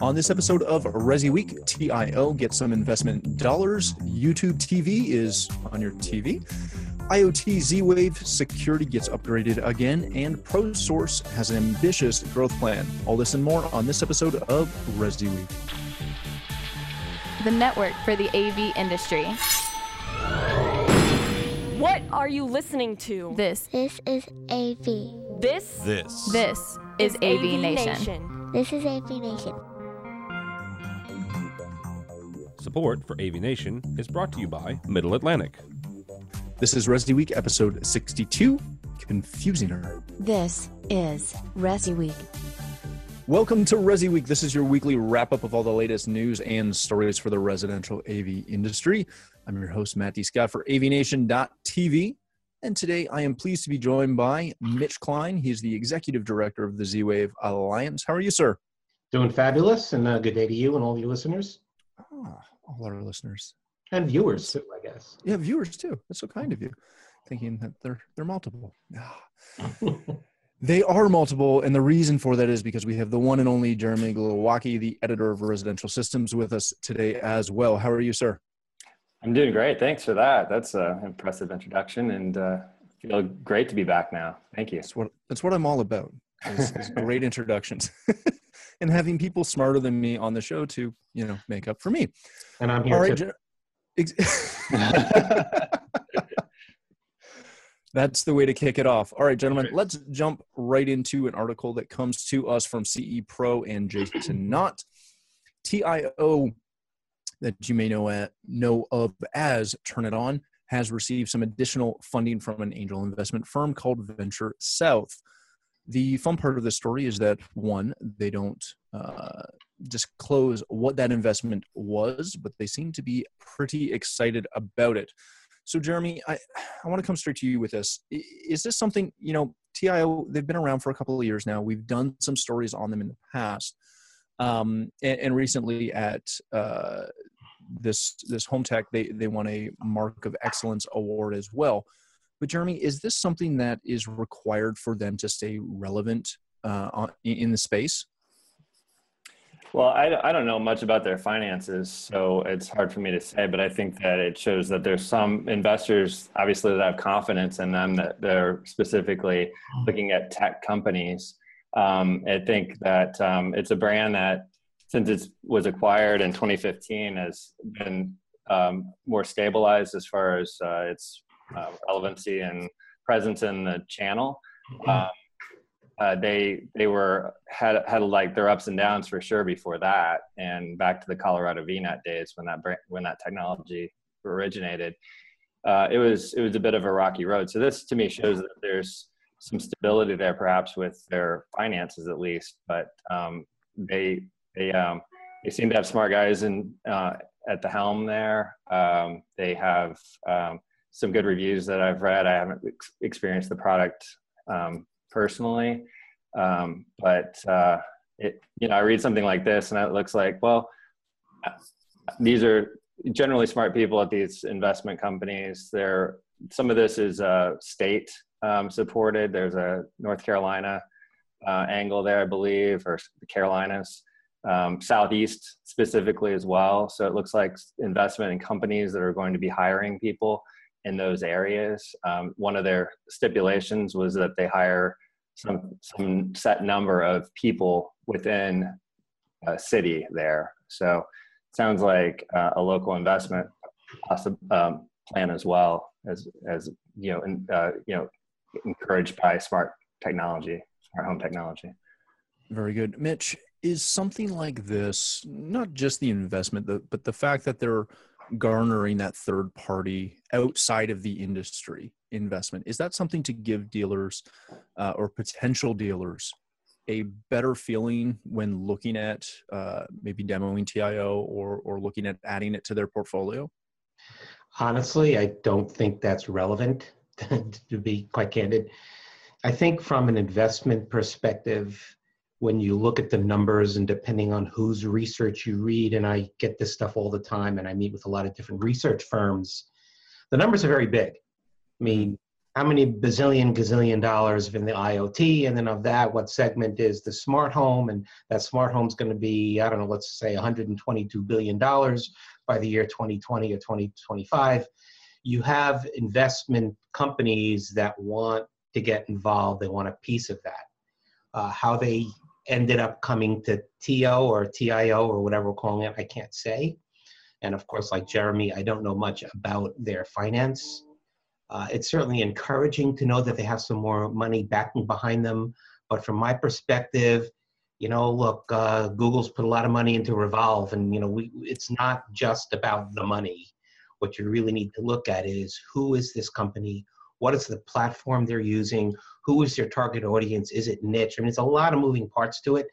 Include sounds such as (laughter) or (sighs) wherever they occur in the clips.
On this episode of Resi Week, TIO gets some investment dollars. YouTube TV is on your TV. IoT Z Wave security gets upgraded again, and ProSource has an ambitious growth plan. All this and more on this episode of Resi Week. the network for the AV industry. What are you listening to? This, This is AV. This This. this is AV, Nation. This is AV Nation. Support for AV Nation is brought to you by Middle Atlantic. This is Resi Week, episode 62 Confusing-er. This is Resi Week. Welcome to Resi Week. This is your weekly wrap up of all the latest news and stories for the residential AV industry. I'm your host, Matt D. Scott for avnation.tv. And today I am pleased to be joined by Mitch Klein. He's the executive director of the Z Wave Alliance. How are you, sir? Doing fabulous, and uh, good day to you and all your listeners Ah, all our listeners. and viewers too. I guess. Yeah, viewers too. That's so kind of you. (laughs) Thinking that they're they're multiple. Ah. (laughs) They are multiple, and the reason for that is because we have the one and only Jeremy Glowacki, the editor of Residential Systems, with us today as well. How are you, sir? I'm doing great. Thanks for that. That's an impressive introduction, and uh, feel great to be back now. Thank you. That's what that's what I'm all about. Is, is great introductions, (laughs) and having people smarter than me on the show to you know make up for me. and I'm here All right, too. (laughs) That's the way to kick it off. All right, gentlemen, let's jump right into an article that comes to us from CE Pro and Jason Knott. TIO, that you may know, at, know of as Turn It On, has received some additional funding from an angel investment firm called Venture South. The fun part of the story is that one, they don't uh, disclose what that investment was, but they seem to be pretty excited about it. So, Jeremy, I, I want to come straight to you with this. Is this something, you know, TIO, they've been around for a couple of years now. We've done some stories on them in the past. Um, and, and recently at uh, this this home tech, they, they won a Mark of Excellence award as well. But, Jeremy, is this something that is required for them to stay relevant uh, in the space? Well, I, I don't know much about their finances, so it's hard for me to say, but I think that it shows that there's some investors, obviously, that have confidence in them, that they're specifically looking at tech companies. Um, I think that um, it's a brand that, since it was acquired in 2015, has been um, more stabilized as far as uh, its uh, relevancy and presence in the channel. Um, uh, they they were had had like their ups and downs for sure before that, and back to the Colorado VNet days when that when that technology originated, uh, it was it was a bit of a rocky road. So this to me shows that there's some stability there, perhaps with their finances at least. But um, they they um, they seem to have smart guys in uh, at the helm there. Um, they have um, some good reviews that I've read. I haven't ex- experienced the product um, personally, um, but uh, it you know I read something like this and it looks like well these are generally smart people at these investment companies. They're some of this is uh, state um, supported. There's a North Carolina uh, angle there, I believe, or the Carolinas, um, Southeast specifically as well. So it looks like investment in companies that are going to be hiring people in those areas. Um, one of their stipulations was that they hire some some set number of people within a city there. So sounds like uh, a local investment um, plan as well as as you know in, uh, you know encouraged by smart technology, smart home technology. Very good. Mitch, is something like this not just the investment, but the fact that they're garnering that third party outside of the industry investment, is that something to give dealers uh, or potential dealers a better feeling when looking at uh, maybe demoing TIO or, or looking at adding it to their portfolio? Honestly, I don't think that's relevant. (laughs) to be quite candid, I think from an investment perspective, when you look at the numbers and depending on whose research you read, and I get this stuff all the time, and I meet with a lot of different research firms, the numbers are very big. I mean, how many bazillion gazillion dollars in the IoT, and then of that, what segment is the smart home, and that smart home is going to be, I don't know, let's say 122 billion dollars by the year 2020 or 2025. You have investment companies that want to get involved; they want a piece of that. Uh, how they ended up coming to TO or TIO or whatever we're calling it, I can't say. And of course, like Jeremy, I don't know much about their finance uh, it's certainly encouraging to know that they have some more money backing behind them. But from my perspective, you know, look, uh, Google's put a lot of money into Revolv, and you know, we, it's not just about the money. What you really need to look at is who is this company? What is the platform they're using? Who is their target audience? Is it niche? I mean, it's a lot of moving parts to it.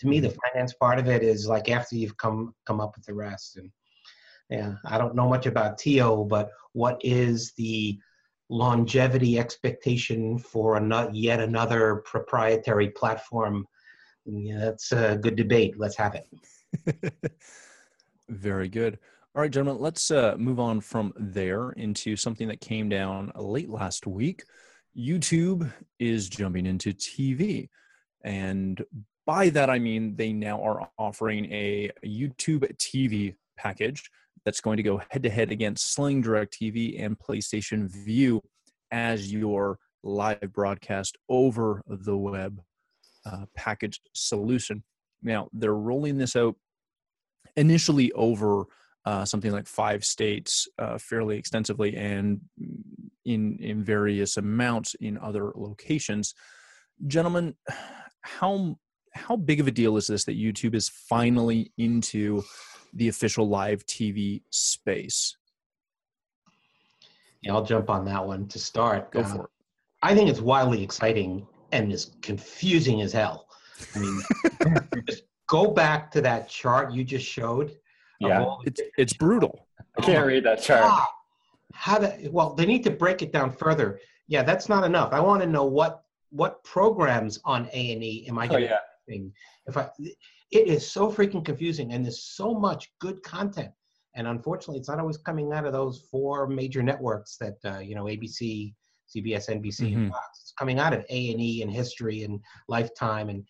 To me, the mm-hmm. finance part of it is like after you've come come up with the rest. And yeah, I don't know much about TO, but what is the longevity expectation for another, yet another proprietary platform. Yeah, that's a good debate. Let's have it. (laughs) Very good. All right, gentlemen, let's uh, move on from there into something that came down late last week. YouTube is jumping into TV. And by that, I mean they now are offering a YouTube TV package that's going to go head to head against Sling DirecTV and PlayStation Vue as your live broadcast over the web uh, package solution. Now, they're rolling this out initially over uh, something like five states uh, fairly extensively and in, in various amounts in other locations. Gentlemen, how, how big of a deal is this that YouTube is finally into the official live TV space? Yeah, I'll jump on that one to start. Go uh, for it. I think it's wildly exciting and is confusing as hell. I mean, (laughs) just go back to that chart you just showed. Yeah, it's it's brutal. I can't oh read that chart. God. How to? Well, they need to break it down further. Yeah, that's not enough. I want to know what what programs on A and E am I getting? Oh, yeah. If I, it is so freaking confusing, and there's so much good content, and unfortunately, it's not always coming out of those four major networks that uh, you know ABC, CBS, NBC, mm-hmm. and Fox. It's coming out of A and E and History and Lifetime, and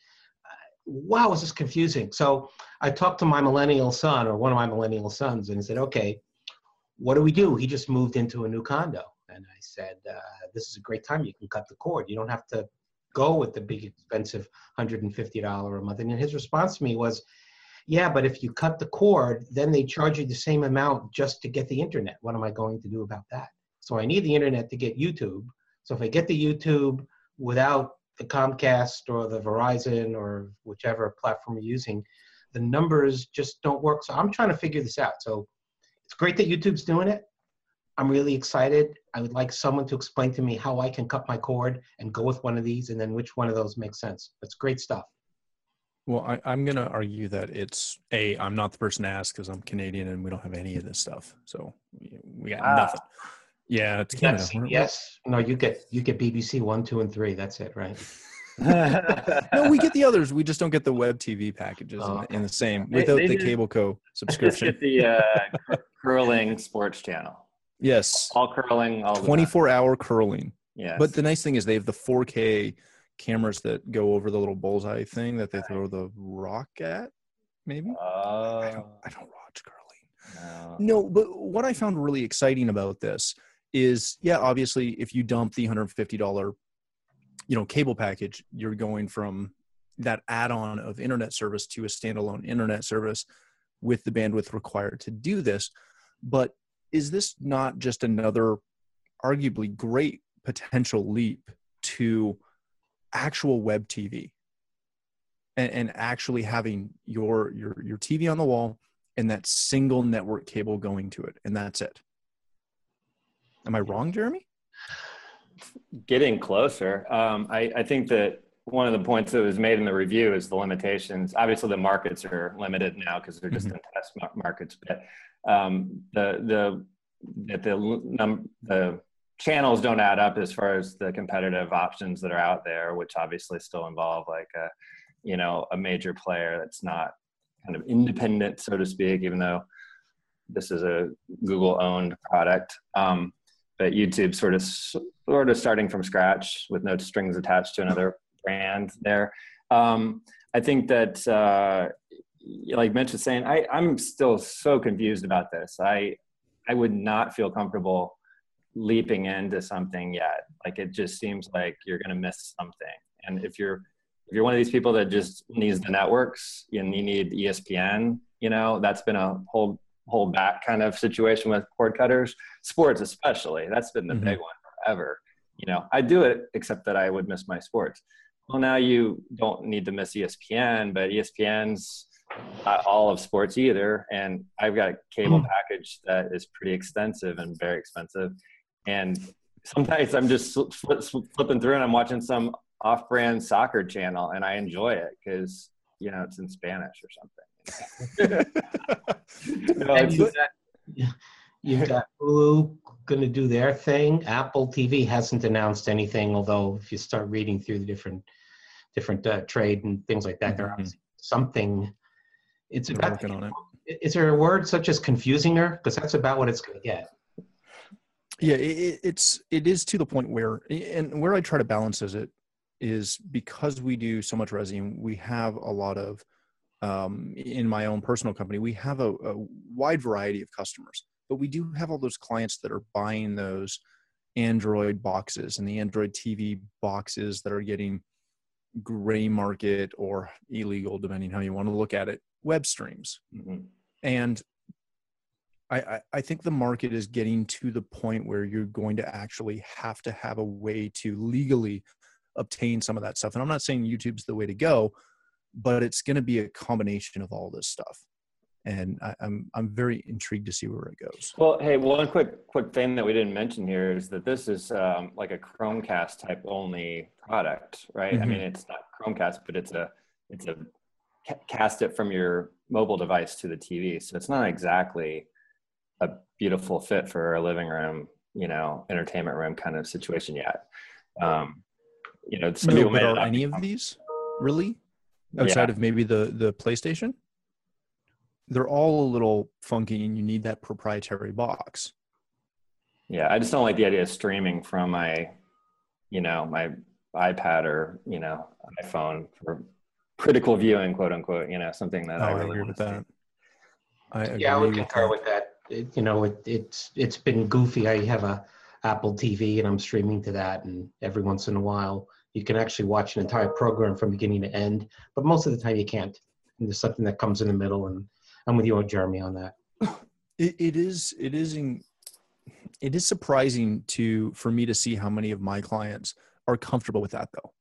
wow, is this confusing? So I talked to my millennial son, or one of my millennial sons, and he said, "Okay, what do we do?" He just moved into a new condo, and I said, uh, "This is a great time. You can cut the cord. You don't have to." go with the big expensive $150 a month. And his response to me was, yeah, but if you cut the cord, then they charge you the same amount just to get the internet. What am I going to do about that? So I need the internet to get YouTube. So if I get the YouTube without the Comcast or the Verizon or whichever platform you're using, the numbers just don't work. So I'm trying to figure this out. So it's great that YouTube's doing it. I'm really excited. I would like someone to explain to me how I can cut my cord and go with one of these and then which one of those makes sense. That's great stuff. Well, I, am going to argue that it's a. I'm not the person to ask because I'm Canadian and we don't have any of this stuff. So we, we got ah. nothing. Yeah, it's Canada. yes. No, you get you get BBC one, two, and three. That's it, right? (laughs) (laughs) no, we get the others. We just don't get the web TV packages oh, in, the, in, the, same without they, they the cable co (laughs) subscription. Just Get the uh, curling sports channel. Yes. All curling. All 24 hour curling. Yeah. But the nice thing is they have the 4K cameras that go over the little bullseye thing that they throw the rock at, maybe? Uh, I, don't, I don't watch curling. No. no, but what I found really exciting about this is, yeah, obviously, if you dump the $150, you know, cable package, you're going from that add-on of internet service to a standalone internet service with the bandwidth required to do this. But is this not just another arguably great potential leap to actual web TV and, and, actually having your your your TV on the wall and that single network cable going to it, and that's it. Am I wrong, Jeremy? Getting closer. Um, I, I think that one of the points that was made in the review is the limitations. Obviously, the markets are limited now because they're just mm-hmm. in test markets, but um, the the that the num- the channels don't add up as far as the competitive options that are out there, which obviously still involve like a you know a major player that's not kind of independent, so to speak, even though this is a Google owned product. Um, but YouTube sort of sort of starting from scratch with no strings attached to another brand there. Um, I think that uh, like Mitch was saying, I, I'm still so confused about this. I I would not feel comfortable leaping into something yet. Like it just seems like you're to miss something. And if you're if you're one of these people that just needs the networks and you need ESPN, you know, that's been a hold hold back kind of situation with cord cutters, sports especially. That's been the mm-hmm. big one forever. You know, I do it except that I would miss my sports. Well, now you don't need to miss ESPN, but ESPN's not all of sports either. And I've got a cable hmm. package that is pretty extensive and very expensive. And sometimes I'm just flipping through and I'm watching some off-brand soccer channel and I enjoy it because you know it's in Spanish or something. (laughs) you got, you've got Hulu going to do their thing. Apple TV hasn't announced anything, although if you start reading through the different different uh, trade and things like that, mm-hmm. there's something. It's about, working on it. Is there a word such as confusing her? Because that's about what it's going to get. Yeah, it, it's it is to the point where, and where I try to balance is it is because we do so much resin, we have a lot of um, in my own personal company, we have a, a, wide variety of customers, but we do have all those clients that are buying those Android boxes and the Android TV boxes that are getting gray market or illegal, depending how you want to look at it, web streams. Mm-hmm. And I, I think the market is getting to the point where you're going to actually have to have a way to legally obtain some of that stuff. And I'm not saying YouTube's the way to go, but it's going to be a combination of all this stuff. And I, I'm I'm very intrigued to see where it goes. Well, hey, one quick quick thing that we didn't mention here is that this is um, like a Chromecast type only product, right? Mm-hmm. I mean, it's not Chromecast, but it's a it's a cast it from your mobile device to the TV, so it's not exactly a beautiful fit for a living room, you know, entertainment room kind of situation yet. Um, you know, some no, are any of these really outside yeah. of maybe the the PlayStation? They're all a little funky, and you need that proprietary box. Yeah, I just don't like the idea of streaming from my, you know, my iPad or you know iPhone for critical viewing, quote unquote. You know, something that oh, I really I agree with that. I yeah, I would concur with that. It, you know, it, it's it's been goofy. I have a Apple TV and I'm streaming to that, and every once in a while you can actually watch an entire program from beginning to end, but most of the time you can't. And there's something that comes in the middle, and I'm with you on Jeremy on that. It, it is it is in, it is surprising to for me to see how many of my clients are comfortable with that though.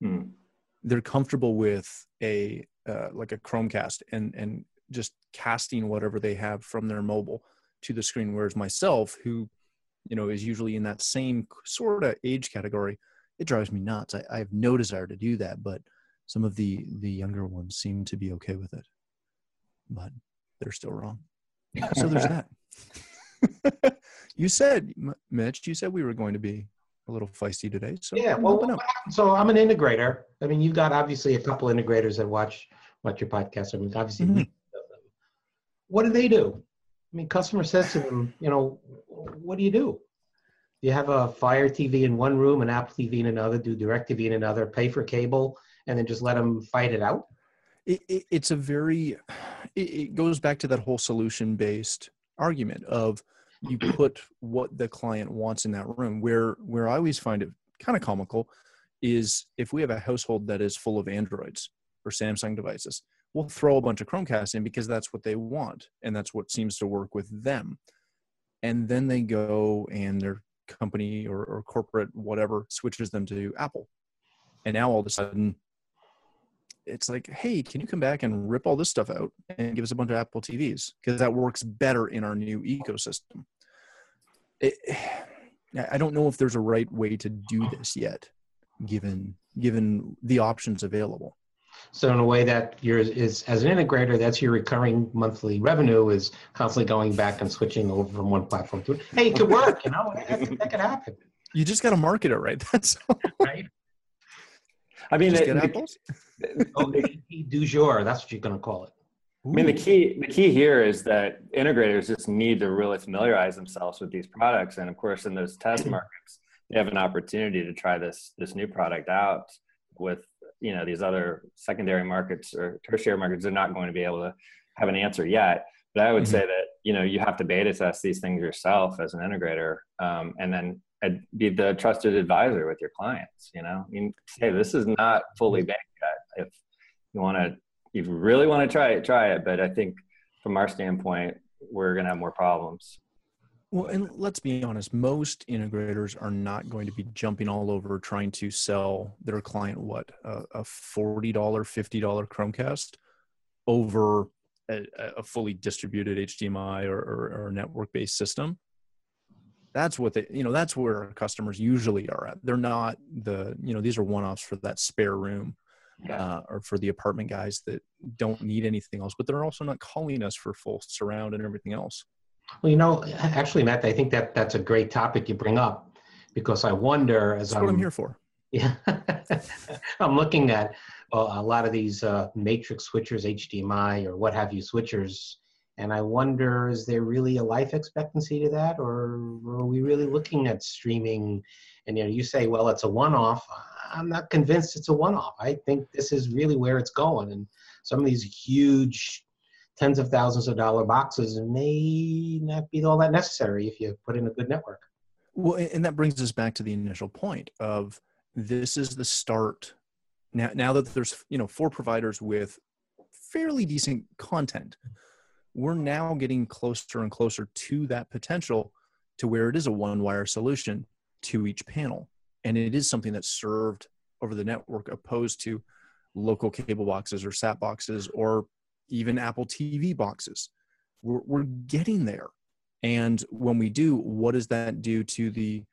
Hmm. They're comfortable with a uh, like a Chromecast and and just casting whatever they have from their mobile to the screen. Whereas myself, who you know is usually in that same sort of age category, it drives me nuts. I, I have no desire to do that, but some of the the younger ones seem to be okay with it, but they're still wrong. So there's (laughs) that. (laughs) you said, Mitch, you said we were going to be a little feisty today. So yeah, well, so I'm an integrator. I mean, you've got obviously a couple integrators that watch watch your podcast. I mean, obviously, mm-hmm. what do they do? I mean, customer says to them, you know, what do you do? You have a Fire TV in one room, an Apple TV in another, do DirecTV in another, pay for cable, and then just let them fight it out? It, it, it's a very, it, it goes back to that whole solution based argument of you put what the client wants in that room. Where where I always find it kind of comical is if we have a household that is full of Androids or Samsung devices, we'll throw a bunch of Chromecast in because that's what they want and that's what seems to work with them. And then they go and they're company or, or corporate whatever switches them to Apple. And now all of a sudden, it's like, hey, can you come back and rip all this stuff out and give us a bunch of Apple TVs? Because that works better in our new ecosystem. It, (sighs) I don't know if there's a right way to do this yet, given given the options available. So in a way that you're is as an integrator, that's your recurring monthly revenue is constantly going back and switching over from one platform to hey, it could work, you know, that, that could happen. You just got to market it right. (laughs) That's all. right. I mean, it, apples. (laughs) oh, du jour. That's what you're going to call it. I mean, the key the key here is that integrators just need to really familiarize themselves with these products, and of course, in those test markets, they have an opportunity to try this this new product out with you know these other secondary markets or tertiary markets. They're not going to be able to have an answer yet, but I would Mhm. say that you know you have to beta test these things yourself as an integrator, um, and then ad- be the trusted advisor with your clients. You know, I mean, hey, this is not fully baked yet. If you want to if you really want to try it, try it. But I think from our standpoint, we're going to have more problems. Well, and let's be honest, most integrators are not going to be jumping all over trying to sell their client what a, a $40, $50 Chromecast over a, a fully distributed HDMI or, or, or network based system. That's what they, you know, that's where our customers usually are at. They're not the, you know, these are one offs for that spare room uh, or for the apartment guys that don't need anything else, but they're also not calling us for full surround and everything else. Well, you know, actually, Matt, I think that that's a great topic you bring up because I wonder as That's what I'm here for. Yeah, (laughs) I'm looking at uh, a lot of these uh, matrix switchers, HDMI or what have you switchers, and I wonder is there really a life expectancy to that, or are we really looking at streaming? And you know, you say, well, it's a one-off. I'm not convinced it's a one-off. I think this is really where it's going, and some of these huge tens of thousands of dollar boxes may not be all that necessary if you put in a good network. Well, and that brings us back to the initial point of this is the start. Now, now that there's you know four providers with fairly decent content, we're now getting closer and closer to that potential to where it is a one-wire solution to each panel, and it is something that's served over the network, opposed to local cable boxes or sat boxes or even Apple TV boxes. We're, we're getting there. And when we do, what does that do to the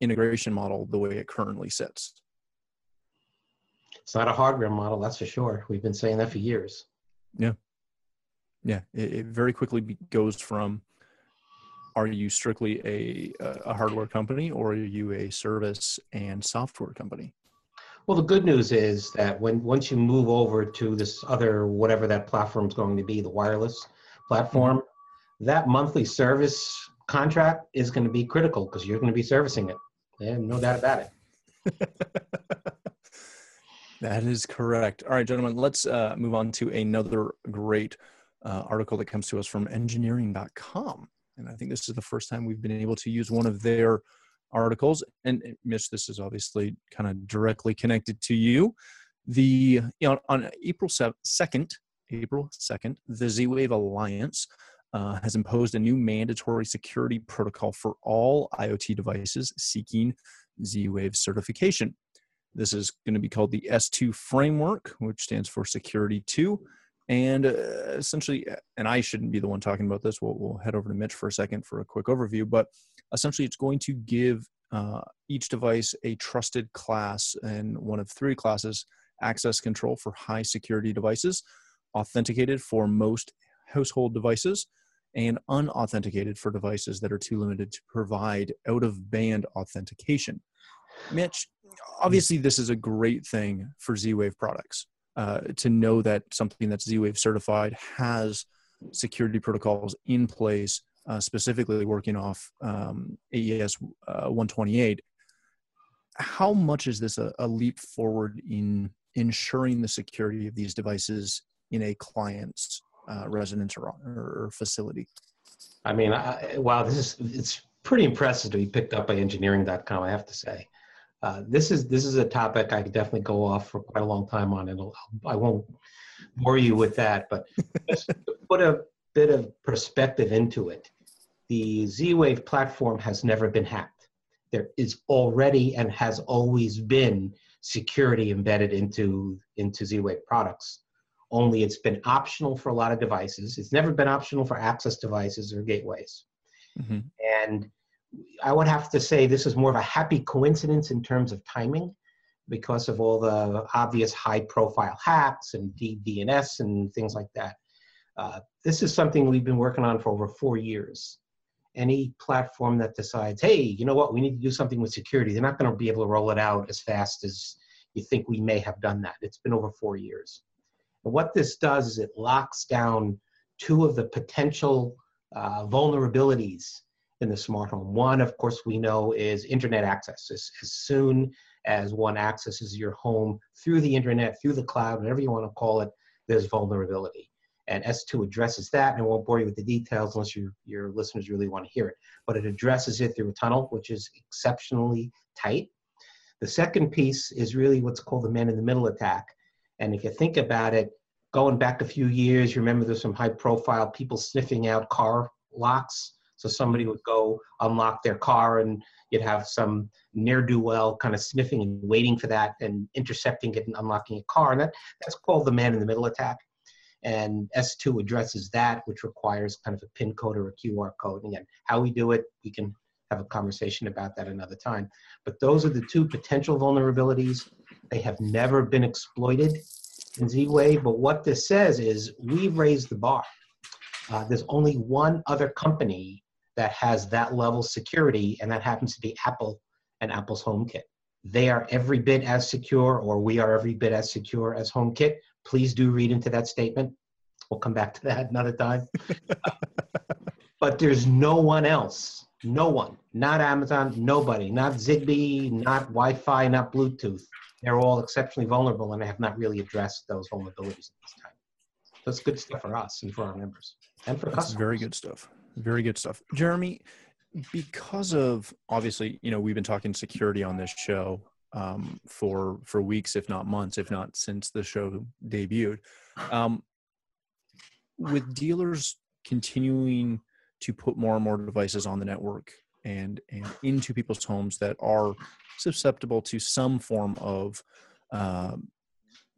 integration model the way it currently sits? It's not a hardware model, that's for sure. We've been saying that for years. Yeah, it, it very quickly goes from are you strictly a, a hardware company or are you a service and software company? Well, the good news is that when once you move over to this other whatever that platform is going to be, the wireless platform, that monthly service contract is going to be critical because you're going to be servicing it. Yeah, no doubt about it. (laughs) That is correct. All right, gentlemen, let's uh, move on to another great uh, article that comes to us from engineering.com. And I think this is the first time we've been able to use one of their articles. And uh, Mitch, this is obviously kind of directly connected to you. The you know, on April second, April second, the Z-Wave Alliance uh, has imposed a new mandatory security protocol for all IoT devices seeking Z-Wave certification. This is going to be called the S2 framework, which stands for Security 2. And uh, essentially, and I shouldn't be the one talking about this. We'll, we'll head over to Mitch for a second for a quick overview. But essentially, it's going to give uh, each device a trusted class and one of three classes access control for high security devices, authenticated for most household devices, and unauthenticated for devices that are too limited to provide out of band authentication. Mitch, obviously this is a great thing for Z-Wave products uh, to know that something that's Z-Wave certified has security protocols in place, uh, specifically working off um, AES uh, 128. How much is this a, a leap forward in ensuring the security of these devices in a client's uh, residence or, or facility? I mean, I, wow, this is it's pretty impressive to be picked up by engineering.com. I have to say, uh, this is this is a topic I could definitely go off for quite a long time on, and I won't bore you with that. But just put a bit of perspective into it, the Z-Wave platform has never been hacked. There is already and has always been security embedded into into Z-Wave products only it's been optional for a lot of devices. It's never been optional for access devices or gateways. Mm-hmm. And I would have to say this is more of a happy coincidence in terms of timing because of all the obvious high profile hacks and DNS and things like that. Uh, this is something we've been working on for over four years. Any platform that decides, hey, you know what, we need to do something with security, they're not going to be able to roll it out as fast as you think we may have done that. It's been over four years. And what this does is it locks down two of the potential uh, vulnerabilities in the smart home. One, of course, we know is internet access. As, as soon as one accesses your home through the internet, through the cloud, whatever you want to call it, there's vulnerability. And S2 addresses that, and I won't bore you with the details unless you, your listeners really want to hear it. But it addresses it through a tunnel, which is exceptionally tight. The second piece is really what's called the man in the middle attack. And if you think about it, going back a few years, you remember there's some high profile people sniffing out car locks. So somebody would go unlock their car and you'd have some ne'er do well kind of sniffing and waiting for that and intercepting it and unlocking a car. And that, that's called the man in the middle attack. And S2 addresses that, which requires kind of a PIN code or a QR code. And again, how we do it, we can have a conversation about that another time. But those are the two potential vulnerabilities. They have never been exploited in Z-Wave, but what this says is we've raised the bar. Uh, there's only one other company that has that level security, and that happens to be Apple and Apple's HomeKit. They are every bit as secure, or we are every bit as secure as HomeKit. Please do read into that statement. We'll come back to that another time. (laughs) but there's no one else, no one, not Amazon, nobody, not Zigbee, not Wi Fi, not Bluetooth. They're all exceptionally vulnerable and they have not really addressed those vulnerabilities at this time. That's good stuff for us and for our members and for That's customers. very good stuff. Very good stuff. Jeremy, because of obviously, you know, we've been talking security on this show um, for for weeks, if not months, if not since the show debuted. Um, with dealers continuing to put more and more devices on the network and and into people's homes that are susceptible to some form of um,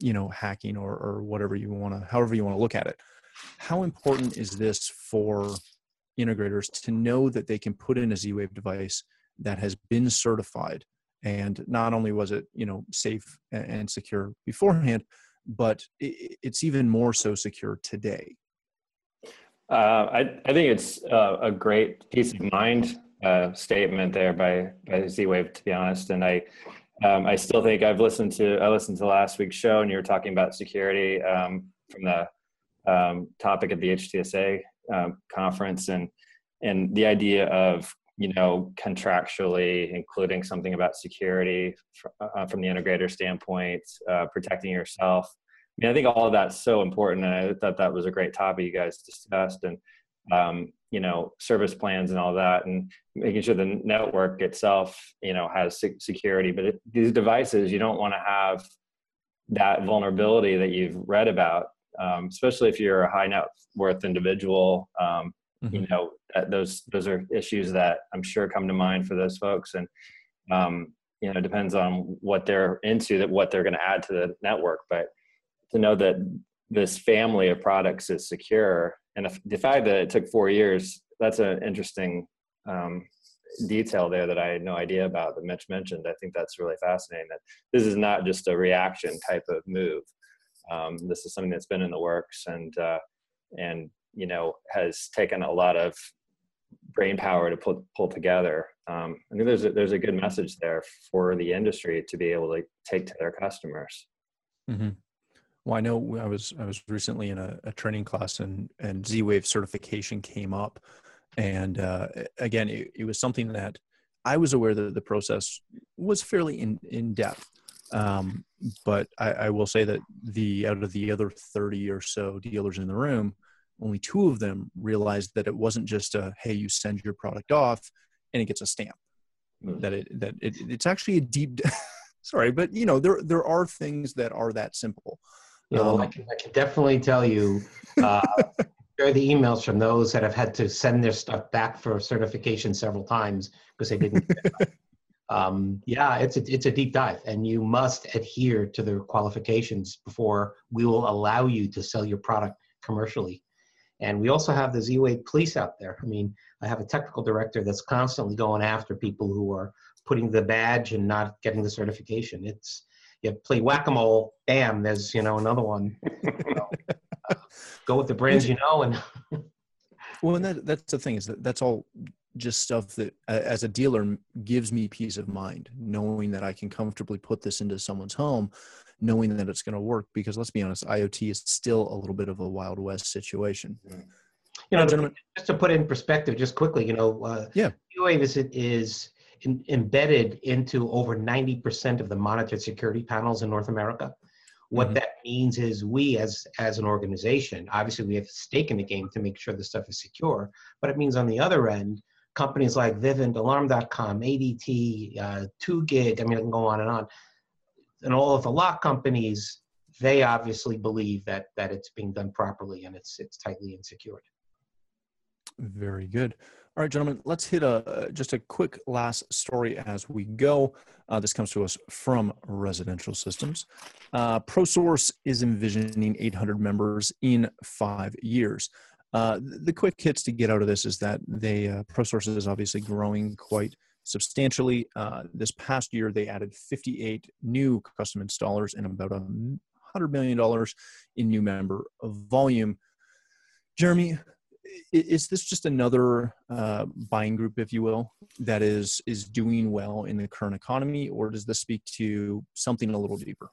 you know hacking or, or whatever you want to however you want to look at it how important is this for integrators to know that they can put in a z-wave device that has been certified and not only was it you know safe and secure beforehand but it's even more so secure today uh, I, I think it's uh, a great peace of mind uh, statement there by by Z-Wave, to be honest. And I um, I still think I've listened to I listened to last week's show, and you were talking about security um, from the um, topic at the HTSA um, conference, and and the idea of you know contractually including something about security uh, from the integrator standpoint, uh, protecting yourself I mean, I think all of that's so important, and I thought that was a great topic you guys discussed, and um, you know, service plans and all that, and making sure the network itself, you know, has security. But it, these devices, you don't want to have that vulnerability that you've read about, um, especially if you're a high net worth individual. Um, mm-hmm. You know, those those are issues that I'm sure come to mind for those folks, and um, you know, it depends on what they're into, that what they're going to add to the network, but to know that this family of products is secure. And if, the fact that it took four years, that's an interesting um, detail there that I had no idea about that Mitch mentioned. I think that's really fascinating that this is not just a reaction type of move. Um, this is something that's been in the works and, uh, and, you know, has taken a lot of brain power to pull, pull together. Um, I think there's a, there's a good message there for the industry to be able to take to their customers. Mm-hmm. Well, I know I was I was recently in a, a training class and and Z Wave certification came up, and uh, again, it, it, was something that I was aware that the process was fairly in in depth, um, but I, I will say that the out of the other thirty or so dealers in the room, only two of them realized that it wasn't just a hey, you send your product off and it gets a stamp. Mm. That it that it, it's actually a deep. (laughs) sorry, but you know there there are things that are that simple. You know, um, I, can, I can definitely tell you, uh, (laughs) share the emails from those that have had to send their stuff back for certification several times because they didn't. (laughs) um, yeah, it's a, it's a deep dive, and you must adhere to the qualifications before we will allow you to sell your product commercially. And we also have the Z-Wave police out there. I mean, I have a technical director that's constantly going after people who are putting the badge and not getting the certification. It's you play whack-a-mole bam there's you know another one go with the brands you know and (laughs) well and that that's the thing is that that's all just stuff that uh, as a dealer gives me peace of mind knowing that i can comfortably put this into someone's home knowing that it's going to work because let's be honest iot is still a little bit of a wild west situation You know, gentlemen. just to put it in perspective, just quickly, you know, uh, Yeah. UAvis is, is in, embedded into over 90% of the monitored security panels in North America. What Mhm. that means is we, as as an organization, obviously we have a stake in the game to make sure the stuff is secure. But it means on the other end, companies like Vivint, Alarm.com, ADT, uh, 2Gig, I mean, I can go on and on, and all of the lock companies, they obviously believe that that it's being done properly and it's it's tightly and secured. Very good. All right, gentlemen, let's hit a just a quick last story as we go. Uh, this comes to us from Residential Systems. Uh, ProSource is envisioning 800 members in five years. Uh, the quick hits to get out of this is that they uh, ProSource is obviously growing quite substantially. Uh, this past year, they added 58 new custom installers and about a hundred million dollars in new member volume. Jeremy, is this just another uh, buying group, if you will, that is is doing well in the current economy, or does this speak to something a little deeper?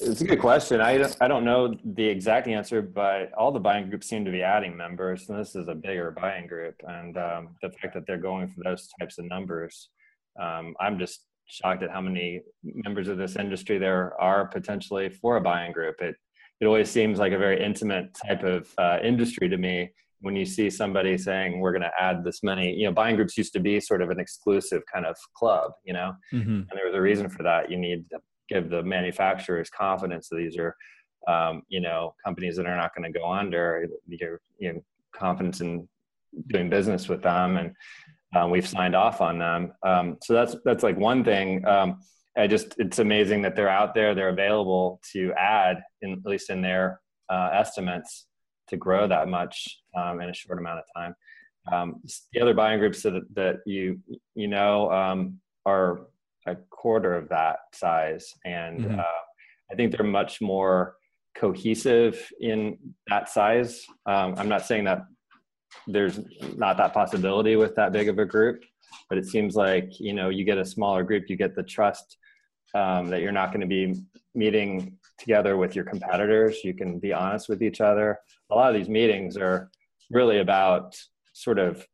It's a good question. I don't, I don't know the exact answer, but all the buying groups seem to be adding members, and this is a bigger buying group. And um, the fact that they're going for those types of numbers, um, I'm just shocked at how many members of this industry there are potentially for a buying group. It it always seems like a very intimate type of uh, industry to me when you see somebody saying we're going to add this many. You know, buying groups used to be sort of an exclusive kind of club. You know, Mm-hmm. and there was a reason for that. You need to give the manufacturers confidence that these are, um, you know, companies that are not going to go under. Your you know, confidence in doing business with them, and um, we've signed off on them. Um, so that's that's like one thing. Um, I just it's amazing that they're out there, they're available to add, in, at least in their uh, estimates, to grow that much um, in a short amount of time. Um, the other buying groups that that you you know are a quarter of that size, and Mhm. uh, I think they're much more cohesive in that size. Um, I'm not saying that there's not that possibility with that big of a group, but it seems like you know you get a smaller group, you get the trust um, that you're not going to be meeting together with your competitors. You can be honest with each other. A lot of these meetings are really about sort of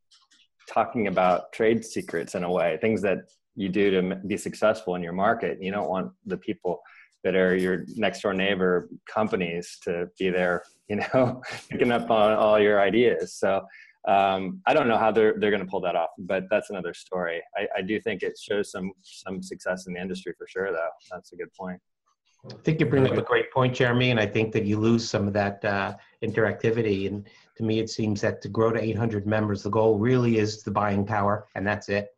talking about trade secrets in a way, things that you do to be successful in your market. You don't want the people that are your next door neighbor companies to be there, you know, (laughs) picking up on all your ideas. So um, I don't know how they're they're going to pull that off, but that's another story. I, I do think it shows some some success in the industry for sure, though. That's a good point. I think you bring up a great point, Jeremy, and I think that you lose some of that uh, interactivity. And to me, it seems that to grow to 800 members, the goal really is the buying power, and that's it.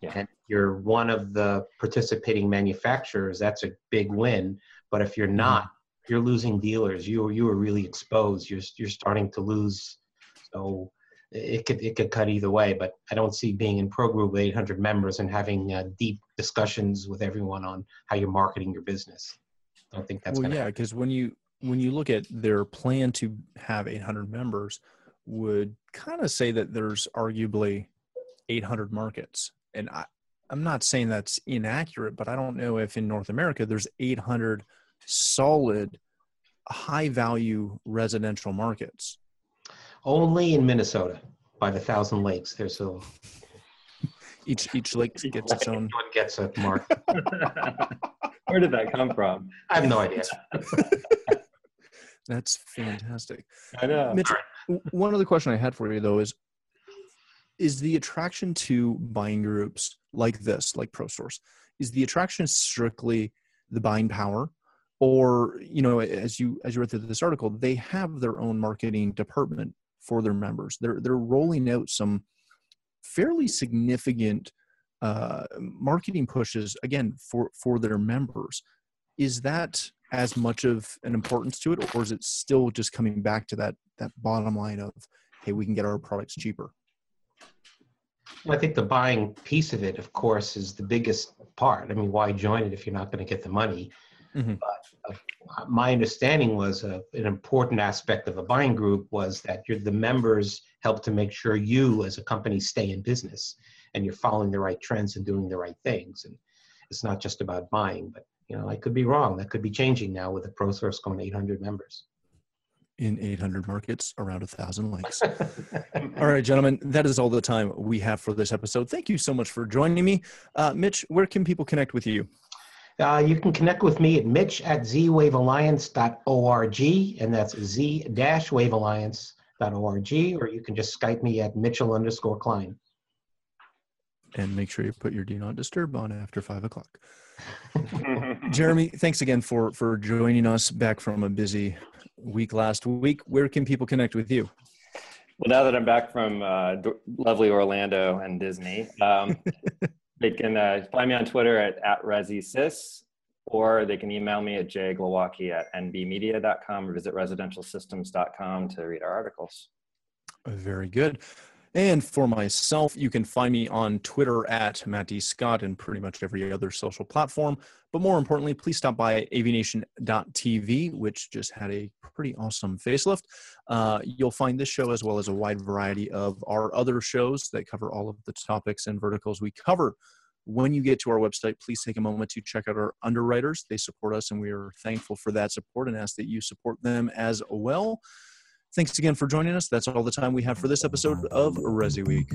Yeah. And you're one of the participating manufacturers. That's a big win. But if you're not, you're losing dealers. You you are really exposed. You're you're starting to lose. So it could it could cut either way. But I don't see being in pro group with 800 members and having uh, deep discussions with everyone on how you're marketing your business. I don't think that's well, going to yeah, because when you when you look at their plan to have 800 members, would kind of say that there's arguably 800 markets, and I, I'm not saying that's inaccurate, but I don't know if in North America there's 800 solid, high value residential markets. Only in Minnesota, by the Thousand Lakes, there's a (laughs) Each each lake gets its own. one gets a mark. (laughs) Where did that come from? I have no idea. (laughs) That's fantastic. I know. Mitch, w- one other question I had for you though is is the attraction to buying groups like this, like ProSource, is the attraction strictly the buying power? Or, you know, as you as you read through this article, they have their own marketing department for their members. They're they're rolling out some fairly significant uh, marketing pushes again for for their members. Is that as much of an importance to it, or is it still just coming back to that that bottom line of, hey, we can get our products cheaper? I think the buying piece of it, of course, is the biggest part. I mean, why join it if you're not going to get the money? Mhm. But uh, my understanding was uh, an important aspect of a buying group was that the members help to make sure you, as a company, stay in business and you're following the right trends and doing the right things. And it's not just about buying, but You know, I could be wrong. That could be changing now with the ProSource going to 800 members. In 800 markets, around a thousand links. (laughs) all right, gentlemen, that is all the time we have for this episode. Thank you so much for joining me. Uh, Mitch, where can people connect with you? Uh, you can connect with me at mitch at zwavealliance.org, and that's z-wavealliance.org, or you can just Skype me at mitchell underscore klein. And make sure you put your do not disturb on after five o'clock. (laughs) Jeremy, thanks again for for joining us back from a busy week last week. Where can people connect with you? Well, now that I'm back from uh, lovely Orlando and Disney, um, (laughs) they can uh, find me on Twitter at, at ResiSys, or they can email me at jglowacki at nbmedia.com or visit residentialsystems.com to read our articles. Very good. And for myself, you can find me on Twitter at Matt D. Scott and pretty much every other social platform. But more importantly, please stop by avnation.tv, which just had a pretty awesome facelift. Uh, you'll find this show as well as a wide variety of our other shows that cover all of the topics and verticals we cover. When you get to our website, please take a moment to check out our underwriters. They support us, and we are thankful for that support and ask that you support them as well. Thanks again for joining us. That's all the time we have for this episode of Resi Week.